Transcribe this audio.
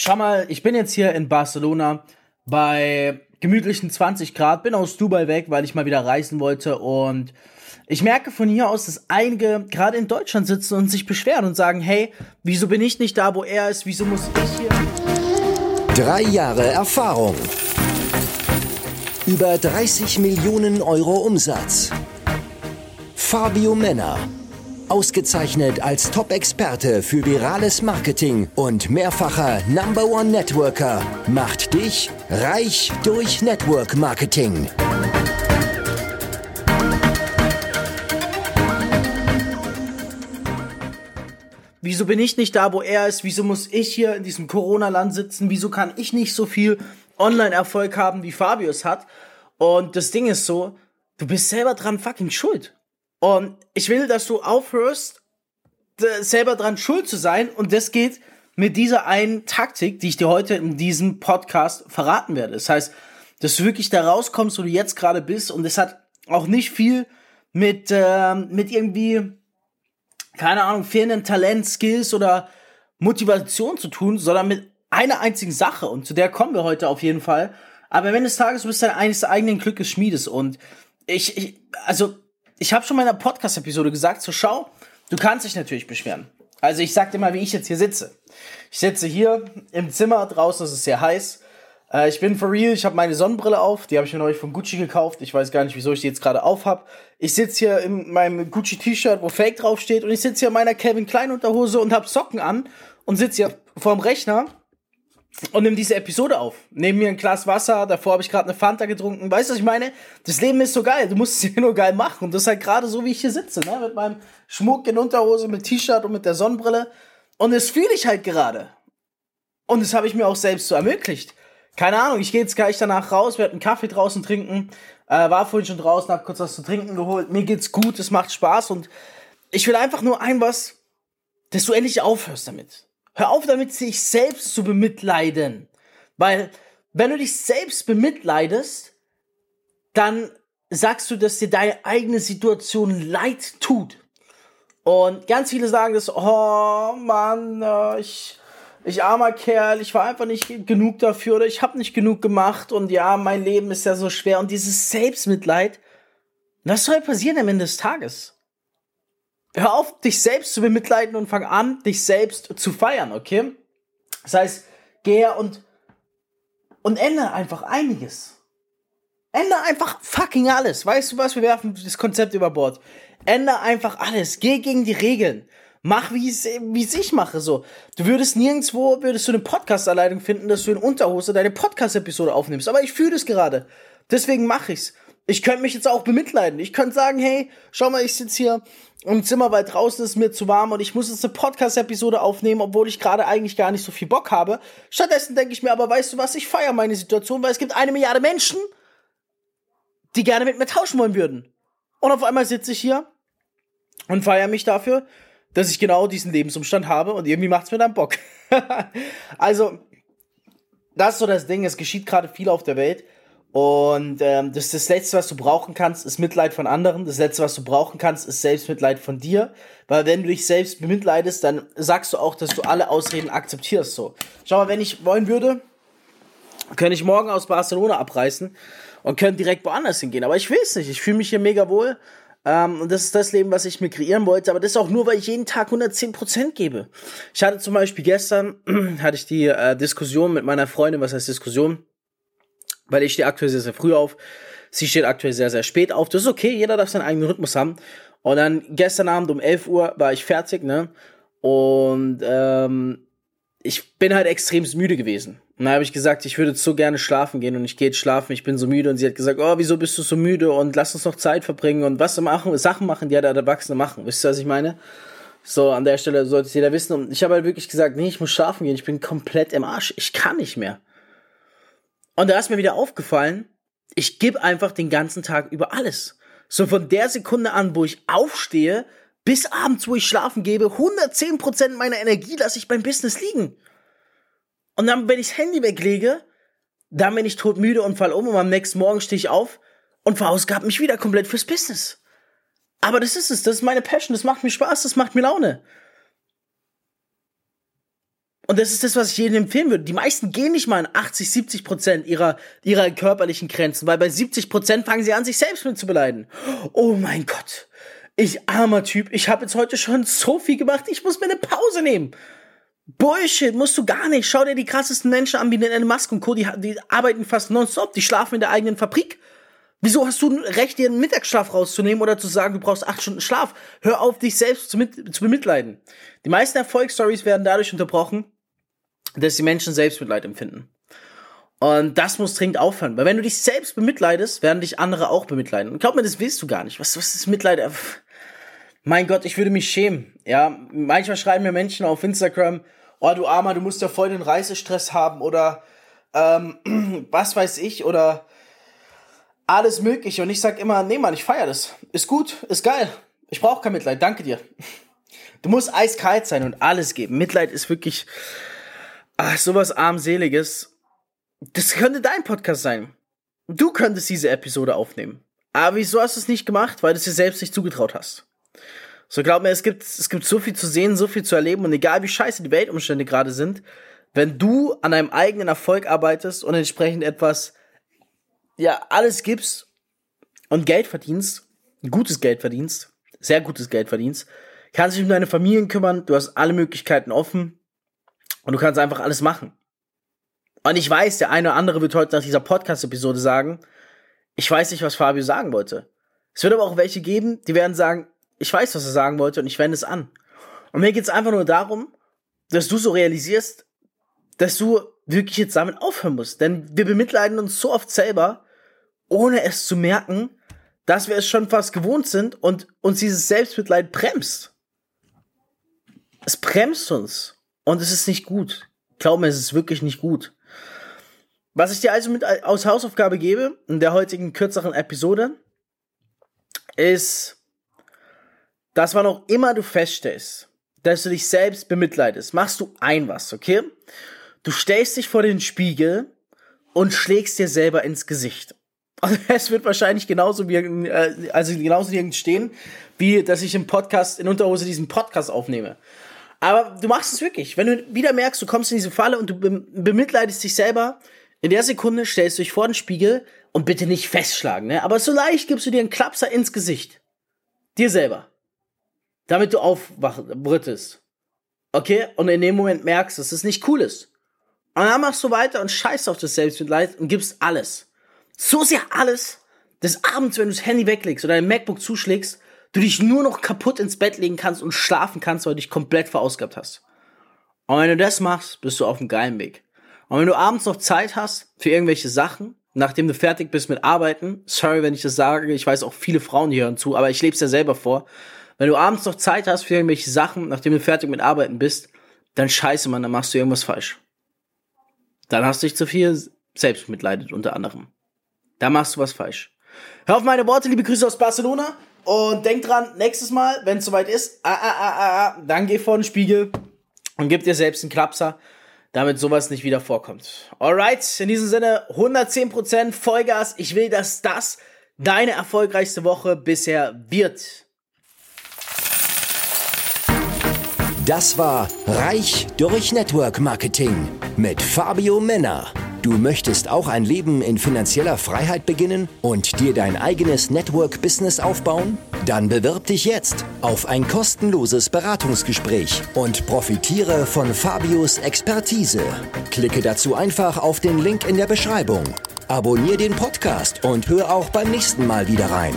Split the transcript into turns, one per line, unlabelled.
schau mal, ich bin jetzt hier in Barcelona bei gemütlichen 20 Grad, bin aus Dubai weg, weil ich mal wieder reisen wollte und ich merke von hier aus, dass einige gerade in Deutschland sitzen und sich beschweren und sagen, hey, wieso bin ich nicht da, wo er ist, wieso muss ich hier?
Drei Jahre Erfahrung. Über 30 Millionen Euro Umsatz. Fabio Männer. Ausgezeichnet als Top-Experte für virales Marketing und mehrfacher Number One Networker macht dich reich durch Network Marketing.
Wieso bin ich nicht da, wo er ist? Wieso muss ich hier in diesem Corona-Land sitzen? Wieso kann ich nicht so viel Online-Erfolg haben, wie Fabius hat? Und das Ding ist so, du bist selber dran fucking schuld. Und ich will, dass du aufhörst, selber dran schuld zu sein. Und das geht mit dieser einen Taktik, die ich dir heute in diesem Podcast verraten werde. Das heißt, dass du wirklich da rauskommst, wo du jetzt gerade bist. Und es hat auch nicht viel mit, äh, mit irgendwie, keine Ahnung, fehlenden Talent, Skills oder Motivation zu tun, sondern mit einer einzigen Sache. Und zu der kommen wir heute auf jeden Fall. Aber am Ende des Tages, du bist dein eines eigenen Glückes Schmiedes. Und ich, ich also ich habe schon in einer Podcast-Episode gesagt, so schau, du kannst dich natürlich beschweren. Also ich sag dir mal, wie ich jetzt hier sitze. Ich sitze hier im Zimmer, draußen ist es sehr heiß. Äh, ich bin for real, ich habe meine Sonnenbrille auf, die habe ich mir neulich von Gucci gekauft. Ich weiß gar nicht, wieso ich die jetzt gerade auf habe. Ich sitze hier in meinem Gucci T-Shirt, wo Fake draufsteht und ich sitze hier in meiner Kevin Klein Unterhose und habe Socken an und sitze hier vorm Rechner und nimm diese Episode auf. Neben mir ein Glas Wasser, davor habe ich gerade eine Fanta getrunken. Weißt du, was ich meine? Das Leben ist so geil, du musst es hier nur geil machen. Und das ist halt gerade so, wie ich hier sitze, ne? Mit meinem Schmuck in Unterhose, mit T-Shirt und mit der Sonnenbrille. Und das fühle ich halt gerade. Und das habe ich mir auch selbst so ermöglicht. Keine Ahnung, ich gehe jetzt gleich danach raus, werde einen Kaffee draußen trinken. Äh, war vorhin schon draußen, hab kurz was zu trinken geholt. Mir geht's gut, es macht Spaß und ich will einfach nur ein was, dass du endlich aufhörst damit. Hör auf damit, sich selbst zu bemitleiden. Weil, wenn du dich selbst bemitleidest, dann sagst du, dass dir deine eigene Situation leid tut. Und ganz viele sagen das, oh Mann, äh, ich, ich armer Kerl, ich war einfach nicht genug dafür oder ich habe nicht genug gemacht und ja, mein Leben ist ja so schwer. Und dieses Selbstmitleid, was soll passieren am Ende des Tages? Hör auf, dich selbst zu bemitleiden und fang an, dich selbst zu feiern, okay? Das heißt, geh her und, und ändere einfach einiges. Ändere einfach fucking alles. Weißt du was? Wir werfen das Konzept über Bord. Ändere einfach alles. Geh gegen die Regeln. Mach, wie es ich mache, so. Du würdest nirgendwo, würdest du eine Podcast-Anleitung finden, dass du in Unterhose deine Podcast-Episode aufnimmst. Aber ich fühle das gerade. Deswegen mache ich's. Ich könnte mich jetzt auch bemitleiden. Ich könnte sagen, hey, schau mal, ich sitze hier im Zimmer, weil draußen ist mir zu warm und ich muss jetzt eine Podcast-Episode aufnehmen, obwohl ich gerade eigentlich gar nicht so viel Bock habe. Stattdessen denke ich mir aber, weißt du was, ich feiere meine Situation, weil es gibt eine Milliarde Menschen, die gerne mit mir tauschen wollen würden. Und auf einmal sitze ich hier und feiere mich dafür, dass ich genau diesen Lebensumstand habe und irgendwie macht es mir dann Bock. also, das ist so das Ding, es geschieht gerade viel auf der Welt und ähm, das, das Letzte, was du brauchen kannst, ist Mitleid von anderen. Das Letzte, was du brauchen kannst, ist Selbstmitleid von dir. Weil wenn du dich selbst bemitleidest, dann sagst du auch, dass du alle Ausreden akzeptierst. So. Schau mal, wenn ich wollen würde, könnte ich morgen aus Barcelona abreißen und könnte direkt woanders hingehen. Aber ich will es nicht. Ich fühle mich hier mega wohl. Ähm, und das ist das Leben, was ich mir kreieren wollte. Aber das ist auch nur, weil ich jeden Tag 110% gebe. Ich hatte zum Beispiel gestern, hatte ich die äh, Diskussion mit meiner Freundin, was heißt Diskussion? Weil ich stehe aktuell sehr, sehr früh auf. Sie steht aktuell sehr, sehr spät auf. Das ist okay, jeder darf seinen eigenen Rhythmus haben. Und dann gestern Abend um 11 Uhr war ich fertig, ne? Und ähm, ich bin halt extrem müde gewesen. Und dann habe ich gesagt, ich würde so gerne schlafen gehen und ich gehe jetzt schlafen, ich bin so müde. Und sie hat gesagt, oh, wieso bist du so müde und lass uns noch Zeit verbringen und was machen, Sachen machen, die halt Erwachsene machen. Wisst ihr, was ich meine? So, an der Stelle sollte es jeder wissen. Und ich habe halt wirklich gesagt, nee, ich muss schlafen gehen, ich bin komplett im Arsch. Ich kann nicht mehr. Und da ist mir wieder aufgefallen, ich gebe einfach den ganzen Tag über alles. So von der Sekunde an, wo ich aufstehe, bis abends, wo ich schlafen gebe, 110% meiner Energie lasse ich beim Business liegen. Und dann, wenn ich das Handy weglege, dann bin ich todmüde und fall um und am nächsten Morgen stehe ich auf und verausgabe mich wieder komplett fürs Business. Aber das ist es, das ist meine Passion, das macht mir Spaß, das macht mir Laune. Und das ist das, was ich jedem empfehlen würde. Die meisten gehen nicht mal in 80, 70 Prozent ihrer, ihrer körperlichen Grenzen, weil bei 70 Prozent fangen sie an, sich selbst mit zu beleiden. Oh mein Gott. Ich armer Typ, ich habe jetzt heute schon so viel gemacht, ich muss mir eine Pause nehmen. Bullshit, musst du gar nicht. Schau dir die krassesten Menschen an, wie Elon Musk und Co., die, die arbeiten fast nonstop, die schlafen in der eigenen Fabrik. Wieso hast du ein Recht, dir einen Mittagsschlaf rauszunehmen oder zu sagen, du brauchst acht Stunden Schlaf? Hör auf, dich selbst zu, mit, zu bemitleiden. Die meisten Erfolgsstories werden dadurch unterbrochen, dass die Menschen Selbstmitleid empfinden. Und das muss dringend aufhören. Weil wenn du dich selbst bemitleidest, werden dich andere auch bemitleiden. Und glaub mir, das willst du gar nicht. Was, was ist Mitleid? Mein Gott, ich würde mich schämen. Ja, manchmal schreiben mir Menschen auf Instagram, oh du Armer, du musst ja voll den Reisestress haben oder ähm, was weiß ich oder alles mögliche. Und ich sag immer, nee Mann, ich feier das. Ist gut, ist geil. Ich brauche kein Mitleid, danke dir. Du musst eiskalt sein und alles geben. Mitleid ist wirklich, Ach, sowas armseliges. Das könnte dein Podcast sein. Du könntest diese Episode aufnehmen. Aber wieso hast du es nicht gemacht? Weil du es dir selbst nicht zugetraut hast. So glaub mir, es gibt, es gibt so viel zu sehen, so viel zu erleben und egal wie scheiße die Weltumstände gerade sind, wenn du an deinem eigenen Erfolg arbeitest und entsprechend etwas, ja, alles gibst und Geld verdienst, gutes Geld verdienst, sehr gutes Geld verdienst, kannst dich um deine Familien kümmern, du hast alle Möglichkeiten offen, und du kannst einfach alles machen. Und ich weiß, der eine oder andere wird heute nach dieser Podcast-Episode sagen, ich weiß nicht, was Fabio sagen wollte. Es wird aber auch welche geben, die werden sagen, ich weiß, was er sagen wollte und ich wende es an. Und mir geht es einfach nur darum, dass du so realisierst, dass du wirklich jetzt damit aufhören musst. Denn wir bemitleiden uns so oft selber, ohne es zu merken, dass wir es schon fast gewohnt sind und uns dieses Selbstmitleid bremst. Es bremst uns. Und es ist nicht gut. Glaub mir, es ist wirklich nicht gut. Was ich dir also mit aus Hausaufgabe gebe in der heutigen kürzeren Episode ist, dass wann auch immer du feststellst, dass du dich selbst bemitleidest, machst du ein was, okay? Du stellst dich vor den Spiegel und schlägst dir selber ins Gesicht. Und es wird wahrscheinlich genauso wie, äh, also genauso nirgends stehen, wie dass ich im Podcast in Unterhose diesen Podcast aufnehme. Aber du machst es wirklich. Wenn du wieder merkst, du kommst in diese Falle und du bemitleidest dich selber, in der Sekunde stellst du dich vor den Spiegel und bitte nicht festschlagen, ne? Aber so leicht gibst du dir einen Klapser ins Gesicht. Dir selber. Damit du aufbrittest. Okay? Und in dem Moment merkst, dass es nicht cool ist. Und dann machst du weiter und scheißt auf das Selbstmitleid und gibst alles. So sehr alles, dass abends, wenn du das Handy weglegst oder dein MacBook zuschlägst, du dich nur noch kaputt ins Bett legen kannst und schlafen kannst, weil du dich komplett verausgabt hast. Und wenn du das machst, bist du auf dem geilen Weg. Und wenn du abends noch Zeit hast für irgendwelche Sachen, nachdem du fertig bist mit Arbeiten, sorry, wenn ich das sage, ich weiß auch viele Frauen, die hören zu, aber ich lebe es ja selber vor. Wenn du abends noch Zeit hast für irgendwelche Sachen, nachdem du fertig mit Arbeiten bist, dann scheiße, man, dann machst du irgendwas falsch. Dann hast du dich zu viel selbst mitleidet, unter anderem. Da machst du was falsch. Hör auf meine Worte, liebe Grüße aus Barcelona. Und denk dran, nächstes Mal, wenn es soweit ist, ah, ah, ah, ah, ah, dann geh vor den Spiegel und gib dir selbst einen Klapser, damit sowas nicht wieder vorkommt. Alright, in diesem Sinne 110% Vollgas. Ich will, dass das deine erfolgreichste Woche bisher wird.
Das war Reich durch Network Marketing mit Fabio Männer. Du möchtest auch ein Leben in finanzieller Freiheit beginnen und dir dein eigenes Network-Business aufbauen? Dann bewirb dich jetzt auf ein kostenloses Beratungsgespräch und profitiere von Fabios Expertise. Klicke dazu einfach auf den Link in der Beschreibung. Abonnier den Podcast und hör auch beim nächsten Mal wieder rein.